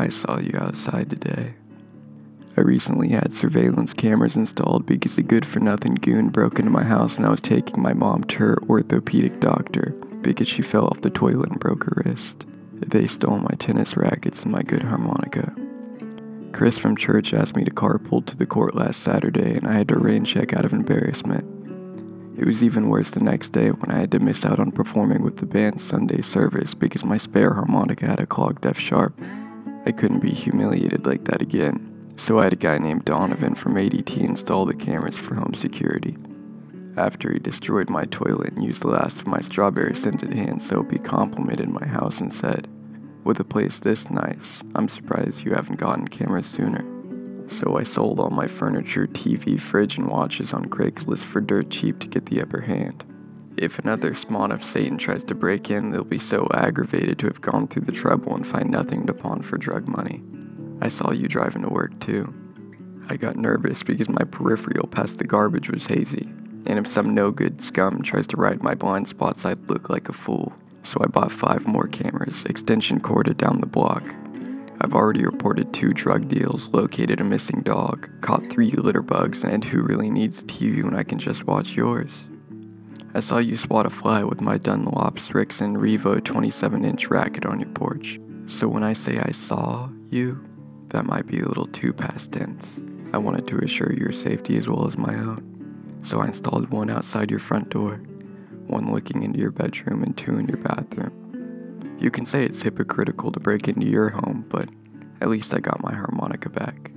I saw you outside today. I recently had surveillance cameras installed because a good for nothing goon broke into my house when I was taking my mom to her orthopedic doctor because she fell off the toilet and broke her wrist. They stole my tennis rackets and my good harmonica. Chris from church asked me to carpool to the court last Saturday, and I had to rain check out of embarrassment. It was even worse the next day when I had to miss out on performing with the band's Sunday service because my spare harmonica had a clogged F sharp. I couldn't be humiliated like that again, so I had a guy named Donovan from ADT install the cameras for home security. After he destroyed my toilet and used the last of my strawberry scented hand soap, he complimented my house and said, With a place this nice, I'm surprised you haven't gotten cameras sooner. So I sold all my furniture, TV, fridge, and watches on Craigslist for dirt cheap to get the upper hand. If another spawn of Satan tries to break in, they'll be so aggravated to have gone through the trouble and find nothing to pawn for drug money. I saw you driving to work too. I got nervous because my peripheral past the garbage was hazy, and if some no good scum tries to ride my blind spots, I'd look like a fool. So I bought five more cameras, extension corded down the block. I've already reported two drug deals, located a missing dog, caught three litter bugs, and who really needs a TV when I can just watch yours? I saw you swat a fly with my Dunlop Srixon Revo 27 inch racket on your porch. So when I say I saw you, that might be a little too past tense. I wanted to assure your safety as well as my own. So I installed one outside your front door, one looking into your bedroom, and two in your bathroom. You can say it's hypocritical to break into your home, but at least I got my harmonica back.